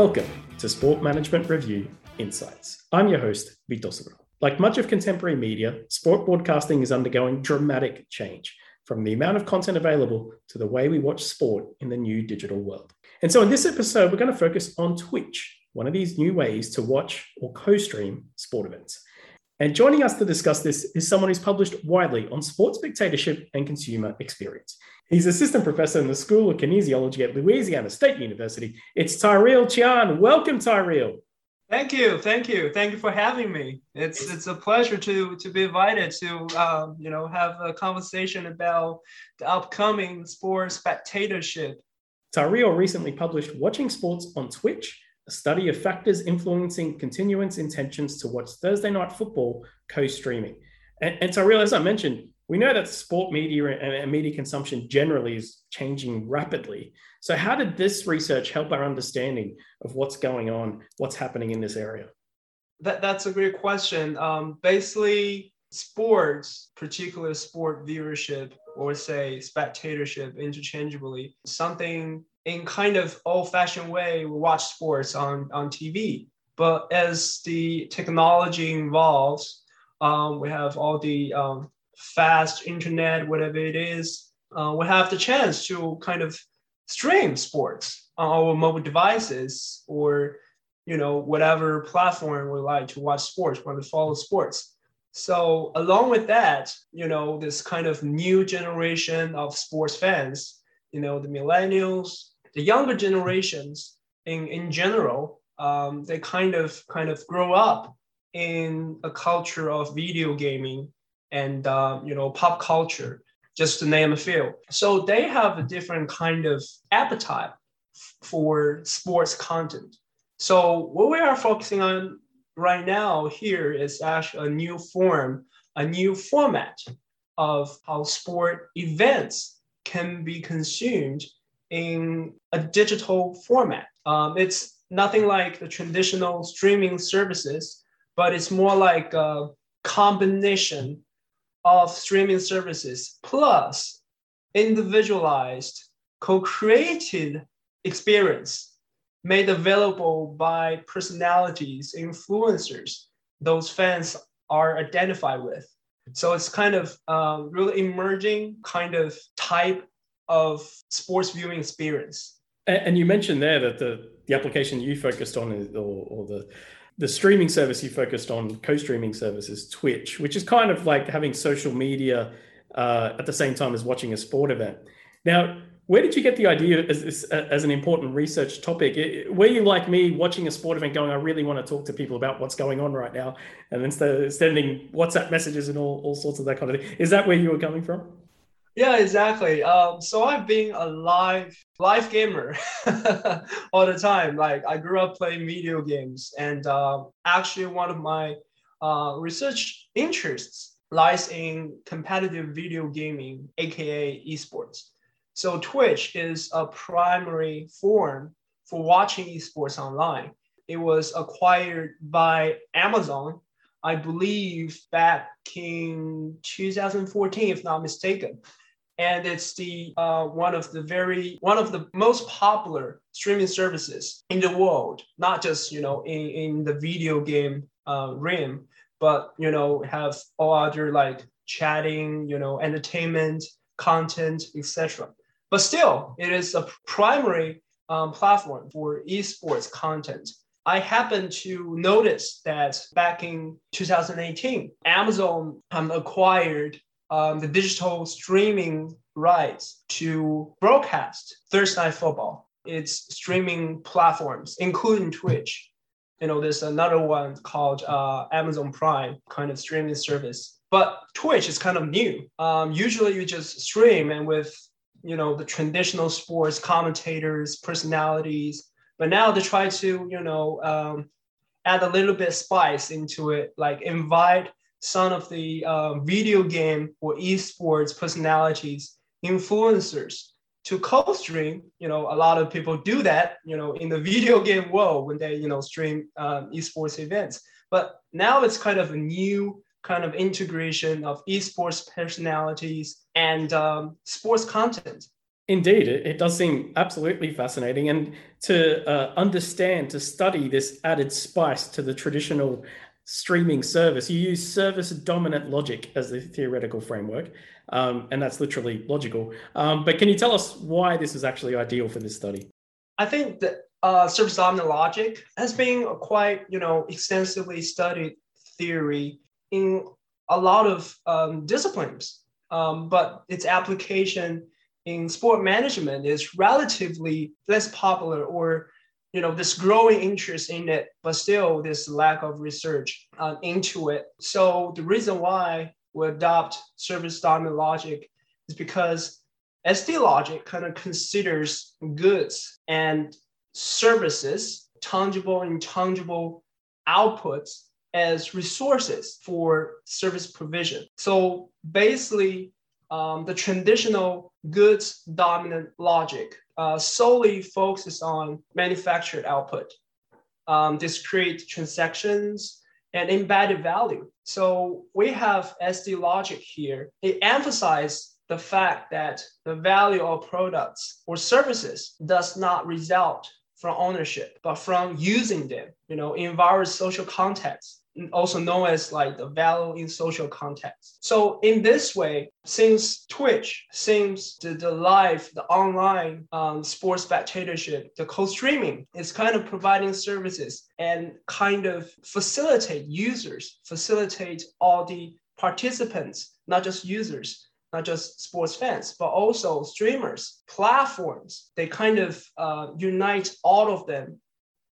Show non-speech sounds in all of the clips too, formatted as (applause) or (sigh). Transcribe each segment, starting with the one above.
Welcome to Sport Management Review Insights. I'm your host, Sobral. Like much of contemporary media, sport broadcasting is undergoing dramatic change from the amount of content available to the way we watch sport in the new digital world. And so in this episode, we're going to focus on Twitch, one of these new ways to watch or co stream sport events. And joining us to discuss this is someone who's published widely on sports spectatorship and consumer experience. He's assistant professor in the School of Kinesiology at Louisiana State University. It's Tyreal Qian. Welcome, Tyreal. Thank you, thank you, thank you for having me. It's it's a pleasure to to be invited to um, you know have a conversation about the upcoming sports spectatorship. Tyrell recently published "Watching Sports on Twitch: a study of factors influencing continuance intentions to watch Thursday night football co-streaming. And, and so, real as I mentioned, we know that sport media and, media consumption generally is changing rapidly. So, how did this research help our understanding of what's going on, what's happening in this area? That, that's a great question. Um, basically, sports, particular sport viewership, or say spectatorship interchangeably, something in kind of old-fashioned way we watch sports on, on TV. But as the technology evolves, um, we have all the um, fast internet, whatever it is. Uh, we have the chance to kind of stream sports on our mobile devices or you know whatever platform we like to watch sports, want to follow sports. So along with that, you know this kind of new generation of sports fans, you know the millennials, the younger generations in, in general, um, they kind of kind of grow up in a culture of video gaming and uh, you know pop culture, just to name a few. So they have a different kind of appetite for sports content. So what we are focusing on right now here is actually a new form, a new format of how sport events can be consumed in a digital format. Um, it's nothing like the traditional streaming services, but it's more like a combination of streaming services plus individualized, co-created experience made available by personalities, influencers, those fans are identified with. So it's kind of um, really emerging kind of type of sports viewing experience. And, you mentioned there that the, the application you focused on is, or, or the the streaming service you focused on, co-streaming service is Twitch, which is kind of like having social media uh, at the same time as watching a sport event. Now, where did you get the idea as, as an important research topic? Were you like me watching a sport event going, I really want to talk to people about what's going on right now, and then sending WhatsApp messages and all, all sorts of that kind of thing? Is that where you were coming from? Yeah, exactly. Um, so I've been a live live gamer (laughs) all the time. Like I grew up playing video games, and uh, actually one of my uh, research interests lies in competitive video gaming, aka esports. So Twitch is a primary form for watching esports online. It was acquired by Amazon I believe back in 2014, if not mistaken and it's the uh, one of the very one of the most popular streaming services in the world not just you know in, in the video game uh, realm but you know have all other like chatting you know entertainment content etc but still it is a primary um, platform for esports content. I happened to notice that back in 2018, Amazon um, acquired um, the digital streaming rights to broadcast Thursday Night Football. It's streaming platforms, including Twitch. You know, there's another one called uh, Amazon Prime, kind of streaming service. But Twitch is kind of new. Um, usually, you just stream and with you know the traditional sports commentators, personalities. But now they try to you know um, add a little bit spice into it, like invite some of the uh, video game or esports personalities, influencers to co-stream. You know, a lot of people do that. You know, in the (laughs) video game world when they you know stream um, esports events. But now it's kind of a new kind of integration of esports personalities and um, sports content. Indeed, it, it does seem absolutely fascinating. And to uh, understand, to study this added spice to the traditional streaming service, you use service dominant logic as the theoretical framework. Um, and that's literally logical. Um, but can you tell us why this is actually ideal for this study? I think that uh, service dominant logic has been quite, you know, extensively studied theory in a lot of um, disciplines. Um, but its application in sport management is relatively less popular or you know this growing interest in it but still this lack of research uh, into it. So the reason why we adopt service dominant logic is because sd logic kind of considers goods and services tangible and intangible outputs as resources for service provision. So basically um, the traditional goods dominant logic uh, solely focuses on manufactured output, um, discrete transactions, and embedded value. So we have SD logic here. It emphasizes the fact that the value of products or services does not result from ownership, but from using them, you know, in various social contexts also known as like the value in social context. So in this way, since Twitch, since the, the live, the online um, sports spectatorship, the co-streaming is kind of providing services and kind of facilitate users, facilitate all the participants, not just users, not just sports fans, but also streamers, platforms. They kind of uh, unite all of them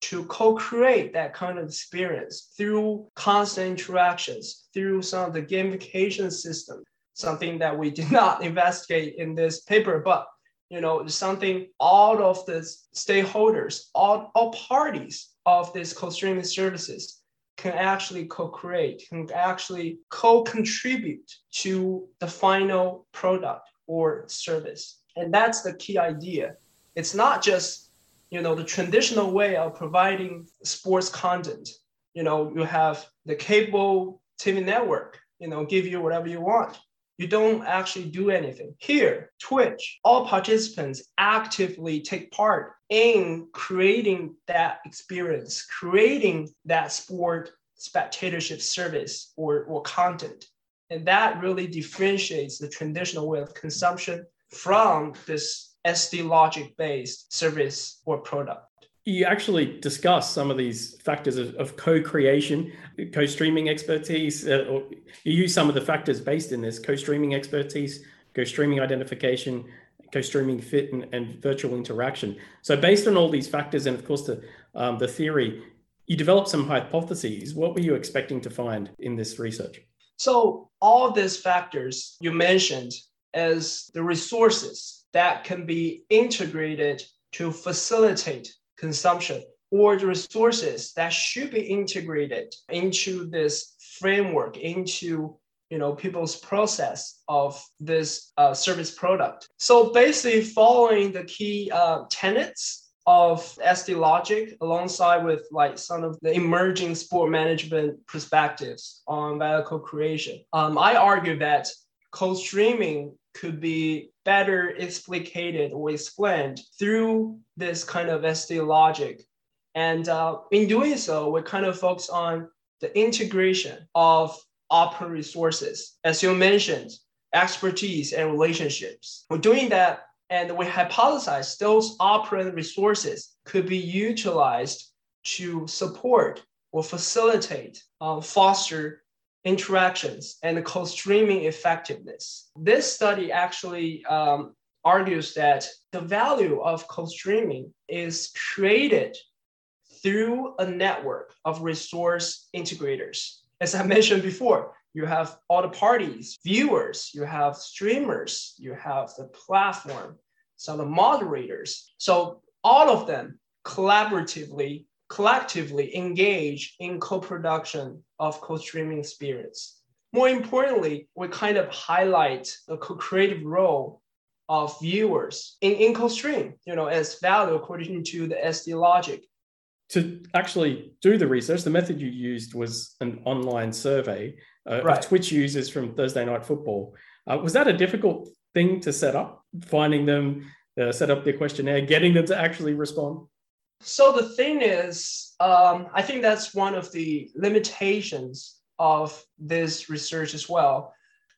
to co-create that kind of experience through constant interactions, through some of the gamification system, something that we did (laughs) not investigate in this paper, but you know, something all of the stakeholders, all, all parties of these co-streaming services can actually co-create, can actually co-contribute to the final product or service. And that's the key idea. It's not just you know the traditional way of providing sports content. You know you have the cable tv network you know give you whatever you want. You don't actually do anything. Here twitch all participants actively take part in creating that experience creating that sport spectatorship service or, or content. And that really differentiates the traditional way of consumption from this SD logic based service or product. You actually discuss some of these factors of, of co creation, co streaming expertise, uh, or you use some of the factors based in this co streaming expertise, co streaming identification, co streaming fit, and, and, virtual interaction. So, based on all these factors, and of course, the, um, the theory, you developed some hypotheses. What were you expecting to find in this research? So, all these factors you mentioned as the resources that can be integrated to facilitate consumption or the resources that should be integrated into this framework into you know people's process of this uh, service product. So basically following the key uh, tenets of sd logic alongside with like some of the emerging sport management perspectives on value co-creation um, i argue that co-streaming could be better explicated or explained through this kind of SD logic. And uh, in doing so, we kind of focus on the integration of operant resources, as you mentioned, expertise and relationships. We're doing that, and we hypothesize those operant resources could be utilized to support or facilitate, uh, foster interactions and co-streaming effectiveness. This study actually um, argues that the value of co-streaming is created through a network of resource integrators. As I (laughs) mentioned before, you have all the parties, viewers, you have streamers, you have the platform, some of the moderators. So all of them collaboratively collectively engage in co-production of co-streaming spirits. More importantly, we kind of highlight the co-creative role of viewers in, in co-stream, you know, as value according to the SD logic. To actually do the research, the method you used was an online survey uh, right. of Twitch users from Thursday Night Football. Uh, was that a difficult thing to set up, finding them uh, set up the questionnaire, getting them to actually respond? So the thing is, um, I think that's one of the limitations of this research as well.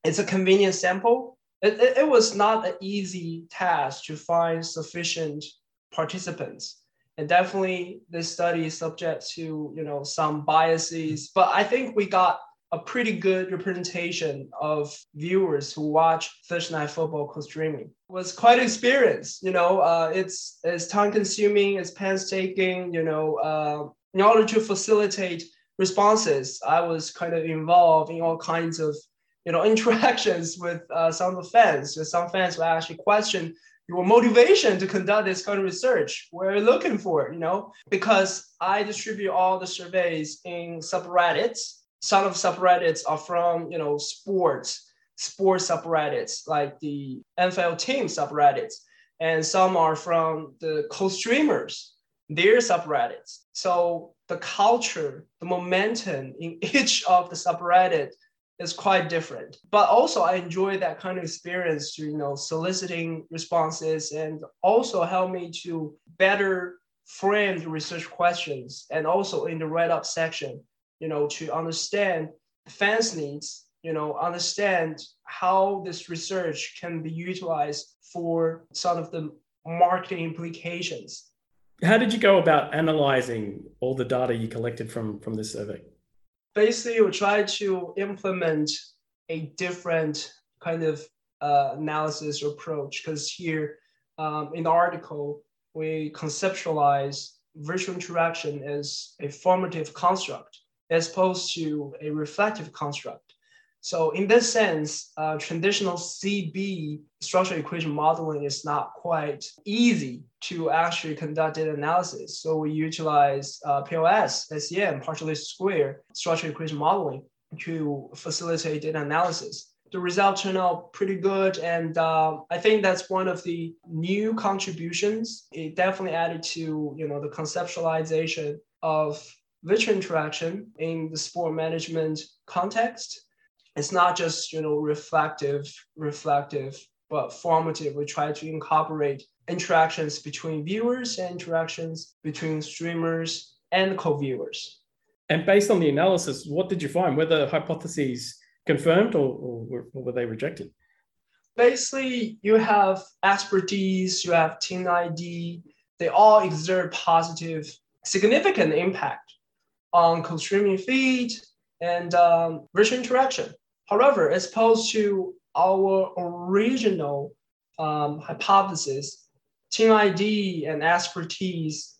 It's a convenient sample. It, it, it was not an easy task to find sufficient participants. And definitely this study is subject to, you know, some biases, but I think we got a pretty good representation of viewers who watch Thursday Night Football co-streaming. It was quite an experience. You know, uh, it's it's time consuming, it's painstaking. You know, uh, in order to facilitate responses, I was kind of involved in all kinds of you know (laughs) interactions with uh, some of the fans. So some fans will actually question your motivation to conduct this kind of research. We're you looking for, you know, because I distribute all the surveys in subreddits some of subreddits are from you know sports sports subreddits like the NFL team subreddits, and some are from the co-streamers, their subreddits. So the culture, the momentum in (laughs) each of the subreddit is quite different. But also I enjoy that kind of experience to, you know, soliciting responses and also help me to better frame the research questions and also in the write-up section you know, to understand the fans' needs, you know, understand how this research can be utilized for some of the marketing implications. How did you go about analyzing all the data you collected from, from this survey? Basically, we tried to implement a different kind of uh, analysis approach because here um, in the article, we conceptualize virtual interaction as a formative construct as opposed to a reflective construct. So in this sense, uh, traditional CB structural equation modeling is not quite easy to actually conduct data analysis. So we utilize uh, PLS, SEM, partial least square structural equation modeling to facilitate data analysis. The results turned out pretty good, and uh, I think that's one of the new contributions. It definitely added to you know the conceptualization of virtual interaction in the sport management context. It's not just you know reflective, reflective, but formative. We try to incorporate interactions between viewers and interactions between streamers and co-viewers. And based on the analysis, what did you find? Were the hypotheses confirmed or, or, or were they rejected? Basically, you have expertise, you have team ID, they all exert positive, significant impact on co-streaming fit and um, virtual interaction. However, as opposed to our original um, hypothesis, team ID and expertise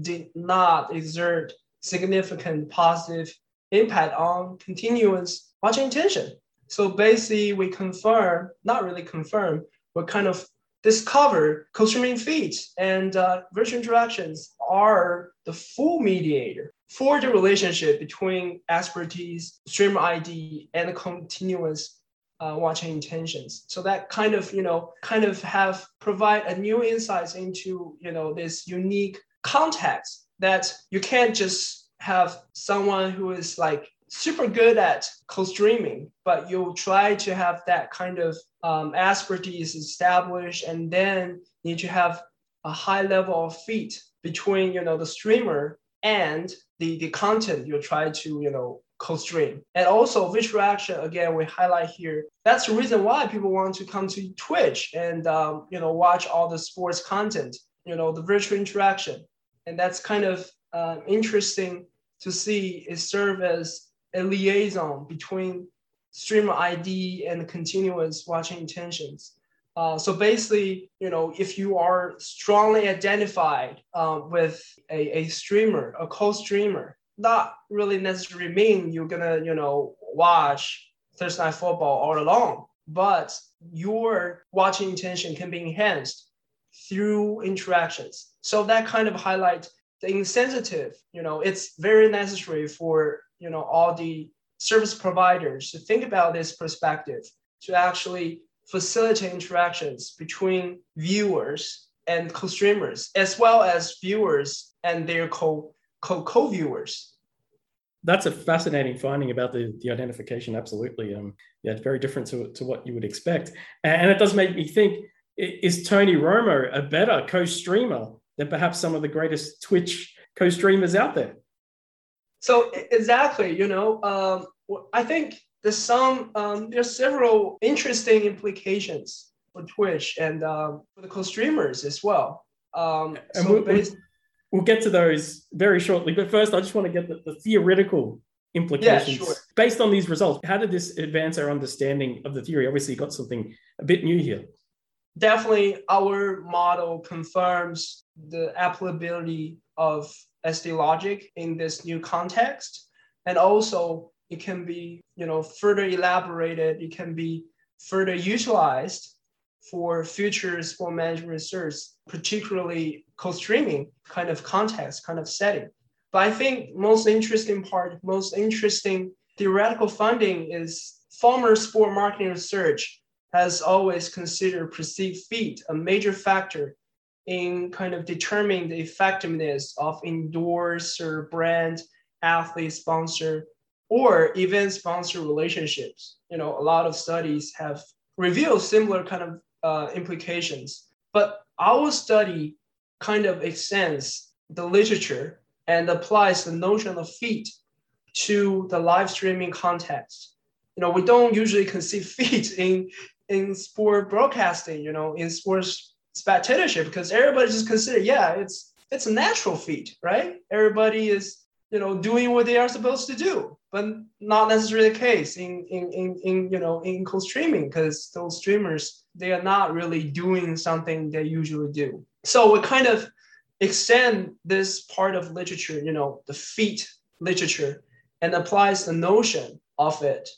did not exert significant positive impact on continuous watching intention. So basically, we confirm, not really confirm, but kind of discover co-streaming fits and uh, virtual interactions are the full mediator for the relationship between expertise, streamer ID, and continuous uh, watching intentions. So that kind of, you know, kind of have provide a new insights into, you know, this unique context that you can't just have someone who is like super good at co-streaming, but you'll try to have that kind of um, expertise established, and then need to have a high level of fit between you know the streamer and the, the content you try to you know co-stream. And also visual action again we highlight here that's the reason why people want to come to twitch and um, you know watch all the sports content you know the virtual interaction. And that's kind of uh, interesting to see it serve as a liaison between streamer id and continuous watching intentions uh, so basically, you know, if you are strongly identified uh, with a, a streamer, a co-streamer, not really necessarily mean you're gonna, you know, watch Thursday night football all along, but your watching intention can be enhanced through interactions. So that kind of highlight the insensitive, you know, it's very necessary for, you know, all the service providers to think about this perspective to actually facilitate interactions between viewers and co-streamers, as well as viewers and their co co co-viewers. That's a fascinating finding about the, the identification. Absolutely, um, yeah, it's very different to, to what you would expect, and it does make me think. is Tony Romo a better co-streamer than perhaps some of the greatest Twitch co-streamers out there? So exactly, you know, um, I think there's some um, there's several interesting implications for Twitch and um, for the co-streamers as well. Um, and so we'll, based... we'll, get to those very shortly, but first I just want to get the, the theoretical implications yeah, sure. based on these results. How did this advance our understanding of the theory? Obviously, you got something a bit new here. Definitely, our model confirms the applicability of SD logic in this new context. And also it can be, you know, further elaborated, it can be further utilized for future sport management research, particularly co-streaming kind of context, kind of setting. But I think most interesting part, most interesting theoretical funding is former sport marketing research has always considered perceived fit a major factor in kind of determining the effectiveness of endorser, brand, athlete sponsor, or event sponsor relationships. You know, a lot of studies have revealed similar kind of uh, implications. But our study kind of extends the literature and applies the notion of feat to the live streaming context. You know, we don't usually conceive (laughs) feat in in sport broadcasting. You know, in sports spectatorship because everybody just consider yeah it's it's a natural feat right everybody is you know doing what they are supposed to do but not necessarily the case in in in, in you know in co-streaming because those streamers they are not really doing something they usually do. So we kind of extend this part of literature you know the feat literature and applies the notion of it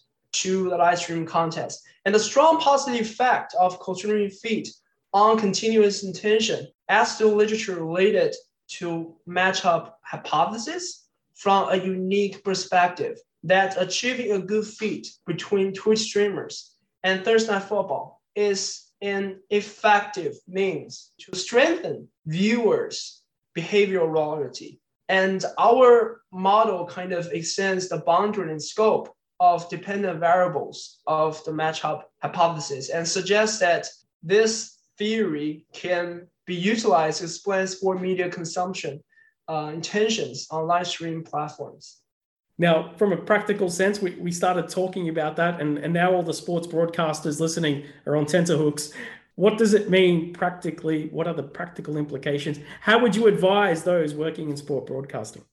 to the live stream context. And the strong positive effect of co-streaming fit on continuous intention as to literature related to matchup hypothesis from a unique perspective that achieving a good fit between Twitch streamers and Thursday Night Football is an effective means to strengthen viewers' behavioral loyalty. And our model kind of extends the boundary and scope of dependent variables of the matchup hypothesis and suggests that this theory can be utilized to explain sport media consumption uh, intentions on live stream platforms. Now, from a practical sense, we, we started talking about that, and, and now all the sports broadcasters listening are on tenterhooks. What does it mean practically? What are the practical implications? How would you advise those working in sport broadcasting?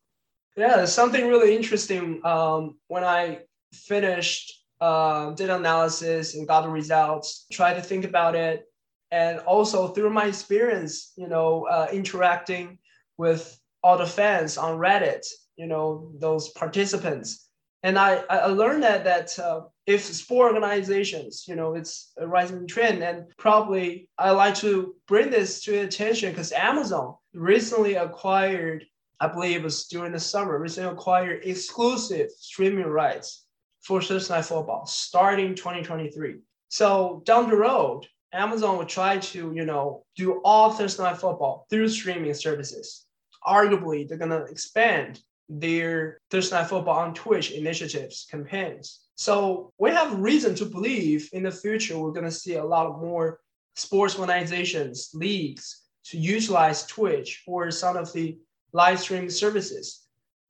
Yeah, there's something really interesting. Um, when I finished uh, data analysis and got the results, tried to think about it, and also through my experience, you know, uh, interacting with all the fans on Reddit, you know, those participants, and I, I learned that that uh, if sport organizations, you know, it's a rising trend, and probably I like to bring this to attention because Amazon recently acquired, I believe it was during the summer, recently acquired exclusive streaming rights for Thursday Night Football starting 2023. So down the road, Amazon will try to, you know, do all Thursday night football through streaming services. Arguably, they're gonna expand their Thursday football on Twitch initiatives campaigns. So we have reason to believe in the future we're gonna see a lot more sports organizations, leagues to utilize Twitch or some of the live streaming services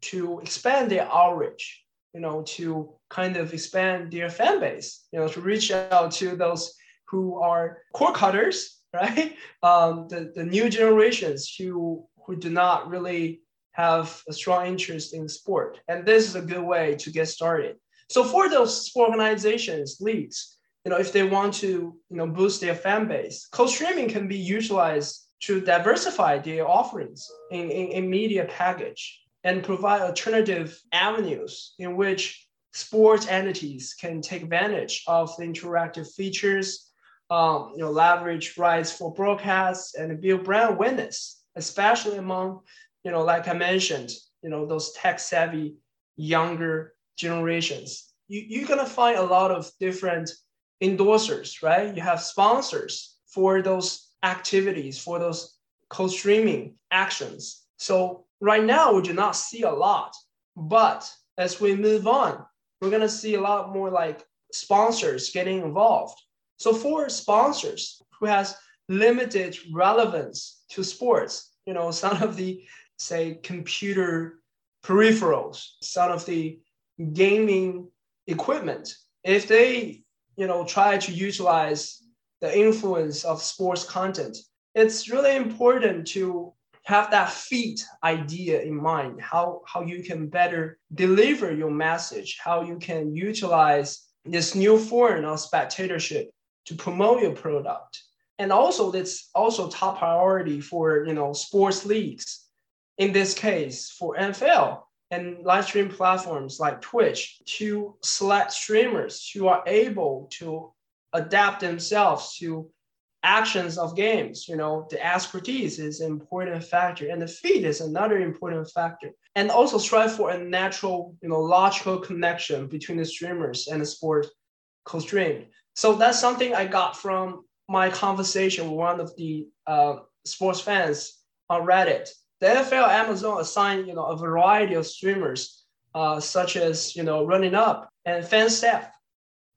to expand their outreach, you know, to kind of expand their fan base, you know, to reach out to those who are cord cutters, (laughs) right? Um, the, the new generations who, who do not really have a strong interest in sport. And this is a good way to get started. So for those sport organizations, leagues, you know, if they want to, you know, boost their fan base, co-streaming can be utilized to diversify their offerings in, in, in media package and provide alternative avenues in which sports entities can take advantage of the interactive features um, you know, leverage rights for broadcasts and build brand awareness, especially among, you know, like I mentioned, you know, those tech savvy younger generations. You, you're gonna find a lot of different endorsers, right? You have sponsors for those activities, for those co-streaming actions. So right now we do not see a lot, but as we move on, we're gonna see a lot more like sponsors getting involved so for sponsors who has limited relevance to sports. You know, (laughs) some of the say computer peripherals, some of the gaming equipment, if they you know try to utilize the influence of sports content, it's really important to have that feed idea in mind how how you can better deliver your message how you can utilize this new form of spectatorship to promote your product. And also that's also top priority for you know sports leagues in this case for nfl and live stream platforms like twitch to select streamers who are able to adapt themselves to actions of games. You know the expertise is an important factor and the feed is another important factor. And also strive for a natural you know logical connection between the streamers and the sport co-streamed so that's something i got from my conversation with one of the uh, sports fans on reddit nfl amazon assigned you know a variety of streamers uh, such as you know running up and Fansets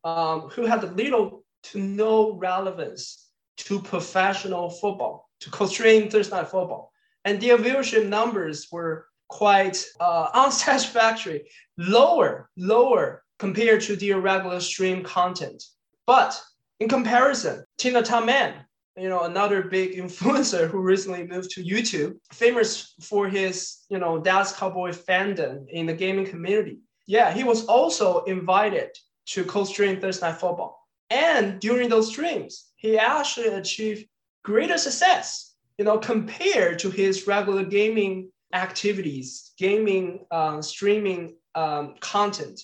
um, who had little to no relevance to professional football, to co-stream Thursday night football. And their viewership numbers were quite uh, (laughs) unsatisfactory, lower, lower compared to their regular stream content. But in comparison, TimTheTatman, you know, another big (laughs) influencer who recently moved to YouTube, famous for his, you know, Dallas Cowboy fandom in the gaming community. Yeah, he was also invited to co-stream Thursday Night Football. And during those streams, he actually achieved greater success, you know, compared to his regular gaming activities, gaming uh, streaming um, content.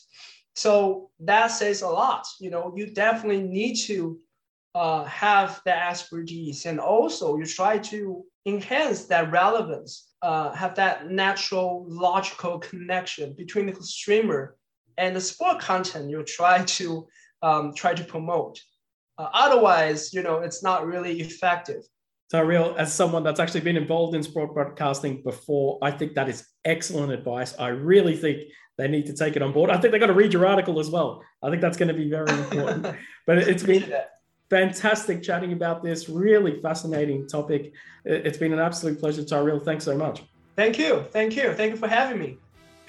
So that says a lot. You know, you definitely need to uh, have that expertise, and also you try to enhance that relevance, uh, have that natural logical connection between the streamer and the sport content you try to um, try to promote. Uh, otherwise, you know, it's not really effective. Tyreal, as someone that's actually been involved in sport broadcasting before, I think that is excellent advice. I really think they need to take it on board. I think they got to read your article as well. I think that's going to be very important. (laughs) but it's been fantastic chatting about this really fascinating topic. It's been an absolute pleasure, Tyreal. Thanks so much. Thank you. Thank you. Thank you for having me.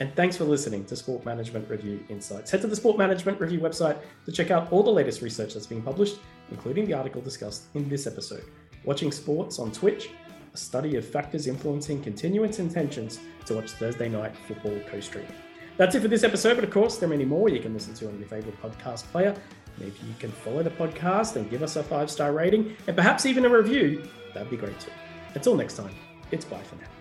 And thanks for listening to Sport Management Review Insights. Head to the Sport Management Review website to check out all the latest research that's being published, including the article discussed in this episode. Watching sports on Twitch, a study of factors influencing continuance intentions to watch Thursday night football co stream. That's it for this episode, but of course, there are many more you can listen to on your favorite podcast player. Maybe you can follow the podcast and give us a five star rating and perhaps even a review. That'd be great too. Until next time, it's bye for now.